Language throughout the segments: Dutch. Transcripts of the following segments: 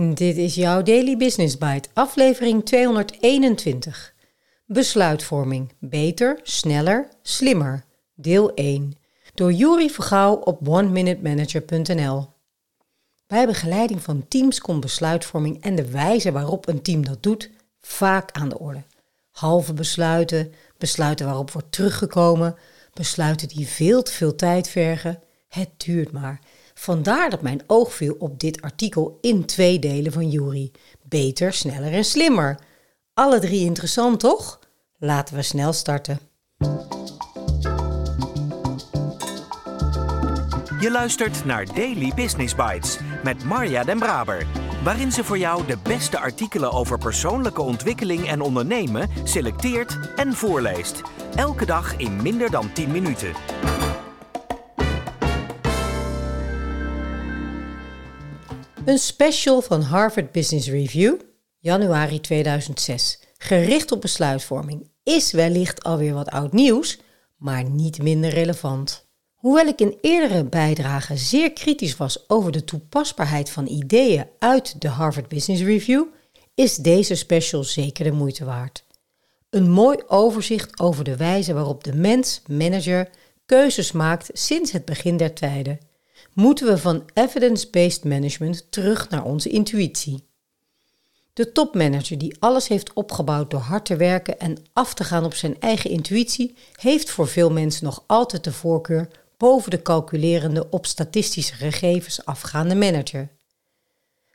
Dit is jouw Daily Business Bite, aflevering 221. Besluitvorming. Beter, sneller, slimmer. Deel 1. Door Juri Vergouw op oneminute Bij begeleiding van teams komt besluitvorming en de wijze waarop een team dat doet vaak aan de orde. Halve besluiten, besluiten waarop wordt teruggekomen, besluiten die veel te veel tijd vergen. Het duurt maar. Vandaar dat mijn oog viel op dit artikel in twee delen van Jury. Beter, sneller en slimmer. Alle drie interessant, toch? Laten we snel starten. Je luistert naar Daily Business Bites met Marja Den Braber, waarin ze voor jou de beste artikelen over persoonlijke ontwikkeling en ondernemen selecteert en voorleest. Elke dag in minder dan 10 minuten. Een special van Harvard Business Review, januari 2006, gericht op besluitvorming, is wellicht alweer wat oud nieuws, maar niet minder relevant. Hoewel ik in eerdere bijdragen zeer kritisch was over de toepasbaarheid van ideeën uit de Harvard Business Review, is deze special zeker de moeite waard. Een mooi overzicht over de wijze waarop de mens, manager, keuzes maakt sinds het begin der tijden moeten we van evidence-based management terug naar onze intuïtie. De topmanager die alles heeft opgebouwd door hard te werken en af te gaan op zijn eigen intuïtie, heeft voor veel mensen nog altijd de voorkeur boven de calculerende op statistische gegevens afgaande manager.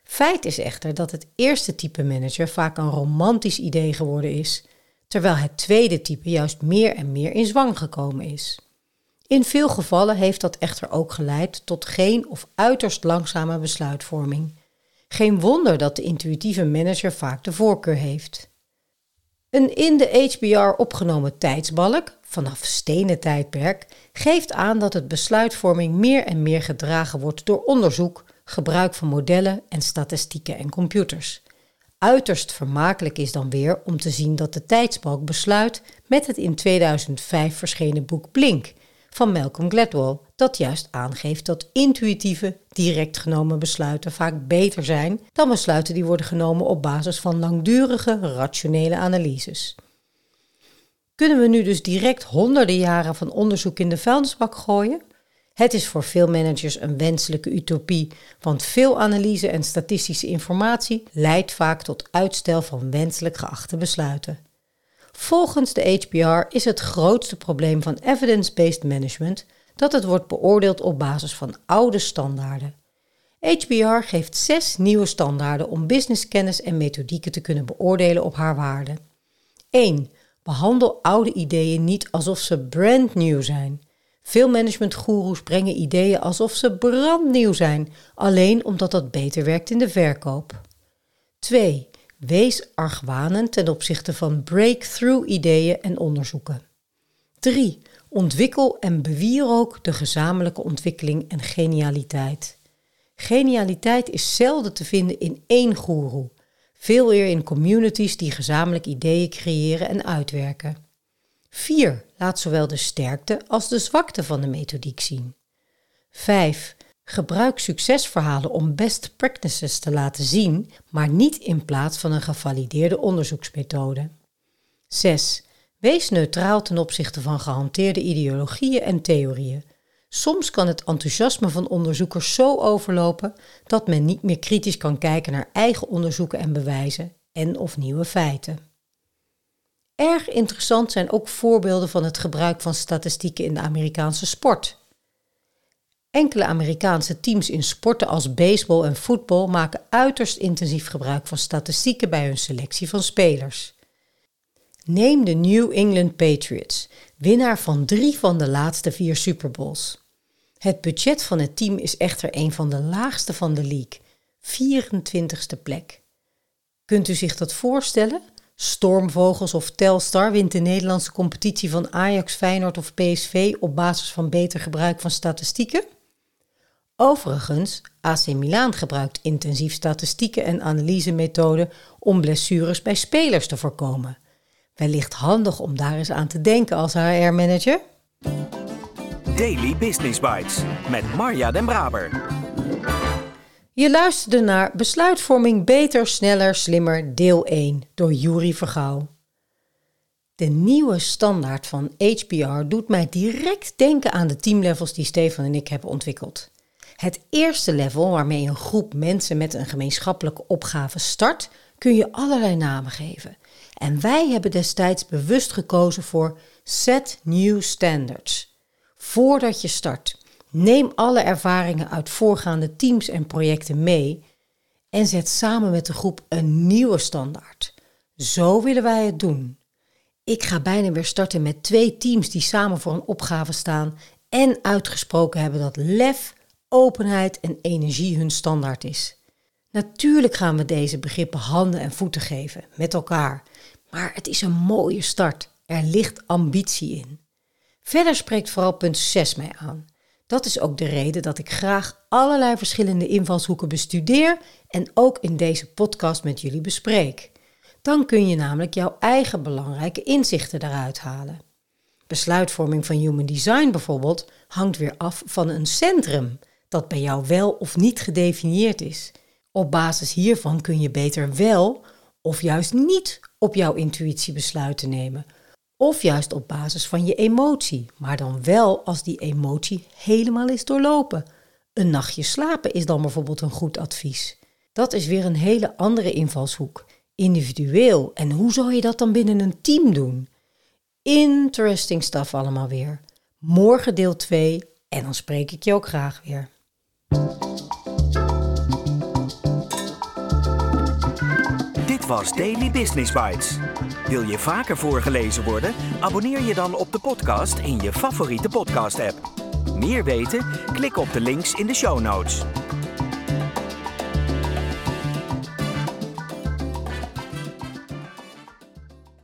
Feit is echter dat het eerste type manager vaak een romantisch idee geworden is, terwijl het tweede type juist meer en meer in zwang gekomen is. In veel gevallen heeft dat echter ook geleid tot geen of uiterst langzame besluitvorming. Geen wonder dat de intuïtieve manager vaak de voorkeur heeft. Een in de HBR opgenomen tijdsbalk vanaf stenen tijdperk geeft aan dat het besluitvorming meer en meer gedragen wordt door onderzoek, gebruik van modellen en statistieken en computers. Uiterst vermakelijk is dan weer om te zien dat de tijdsbalk besluit met het in 2005 verschenen boek Blink, van Malcolm Gladwell, dat juist aangeeft dat intuïtieve, direct genomen besluiten vaak beter zijn dan besluiten die worden genomen op basis van langdurige, rationele analyses. Kunnen we nu dus direct honderden jaren van onderzoek in de vuilnisbak gooien? Het is voor veel managers een wenselijke utopie, want veel analyse en statistische informatie leidt vaak tot uitstel van wenselijk geachte besluiten. Volgens de HBR is het grootste probleem van evidence-based management dat het wordt beoordeeld op basis van oude standaarden. HBR geeft zes nieuwe standaarden om businesskennis en methodieken te kunnen beoordelen op haar waarde. 1. Behandel oude ideeën niet alsof ze brand new zijn. Veel managementgoeroes brengen ideeën alsof ze brandnieuw zijn, alleen omdat dat beter werkt in de verkoop. 2. Wees argwanend ten opzichte van breakthrough ideeën en onderzoeken. 3. Ontwikkel en bewierook de gezamenlijke ontwikkeling en genialiteit. Genialiteit is zelden te vinden in één goeroe, veel eer in communities die gezamenlijk ideeën creëren en uitwerken. 4. Laat zowel de sterkte als de zwakte van de methodiek zien. 5. Gebruik succesverhalen om best practices te laten zien, maar niet in plaats van een gevalideerde onderzoeksmethode. 6. Wees neutraal ten opzichte van gehanteerde ideologieën en theorieën. Soms kan het enthousiasme van onderzoekers zo overlopen dat men niet meer kritisch kan kijken naar eigen onderzoeken en bewijzen en of nieuwe feiten. Erg interessant zijn ook voorbeelden van het gebruik van statistieken in de Amerikaanse sport. Enkele Amerikaanse teams in sporten als baseball en voetbal maken uiterst intensief gebruik van statistieken bij hun selectie van spelers. Neem de New England Patriots, winnaar van drie van de laatste vier Super Bowls. Het budget van het team is echter een van de laagste van de league, 24ste plek. Kunt u zich dat voorstellen? Stormvogels of Telstar wint de Nederlandse competitie van Ajax, Feyenoord of PSV op basis van beter gebruik van statistieken? Overigens, AC Milan gebruikt intensief statistieken en analysemethoden om blessures bij spelers te voorkomen. Wellicht handig om daar eens aan te denken als HR-manager. Daily Business Bites met Marja Den Braber. Je luisterde naar Besluitvorming Beter, Sneller, Slimmer, deel 1 door Juri Vergouw. De nieuwe standaard van HBR doet mij direct denken aan de teamlevels die Stefan en ik hebben ontwikkeld. Het eerste level, waarmee een groep mensen met een gemeenschappelijke opgave start, kun je allerlei namen geven. En wij hebben destijds bewust gekozen voor Set New Standards. Voordat je start, neem alle ervaringen uit voorgaande teams en projecten mee en zet samen met de groep een nieuwe standaard. Zo willen wij het doen. Ik ga bijna weer starten met twee teams die samen voor een opgave staan en uitgesproken hebben dat lef, openheid en energie hun standaard is. Natuurlijk gaan we deze begrippen handen en voeten geven met elkaar, maar het is een mooie start. Er ligt ambitie in. Verder spreekt vooral punt 6 mij aan. Dat is ook de reden dat ik graag allerlei verschillende invalshoeken bestudeer en ook in deze podcast met jullie bespreek. Dan kun je namelijk jouw eigen belangrijke inzichten eruit halen. Besluitvorming van human design bijvoorbeeld hangt weer af van een centrum dat bij jou wel of niet gedefinieerd is. Op basis hiervan kun je beter wel of juist niet op jouw intuïtie besluiten nemen. Of juist op basis van je emotie, maar dan wel als die emotie helemaal is doorlopen. Een nachtje slapen is dan bijvoorbeeld een goed advies. Dat is weer een hele andere invalshoek. Individueel. En hoe zou je dat dan binnen een team doen? Interesting stuff allemaal weer. Morgen deel 2 en dan spreek ik je ook graag weer. Dit was Daily Business Bites. Wil je vaker voorgelezen worden? Abonneer je dan op de podcast in je favoriete podcast-app. Meer weten? Klik op de links in de show notes.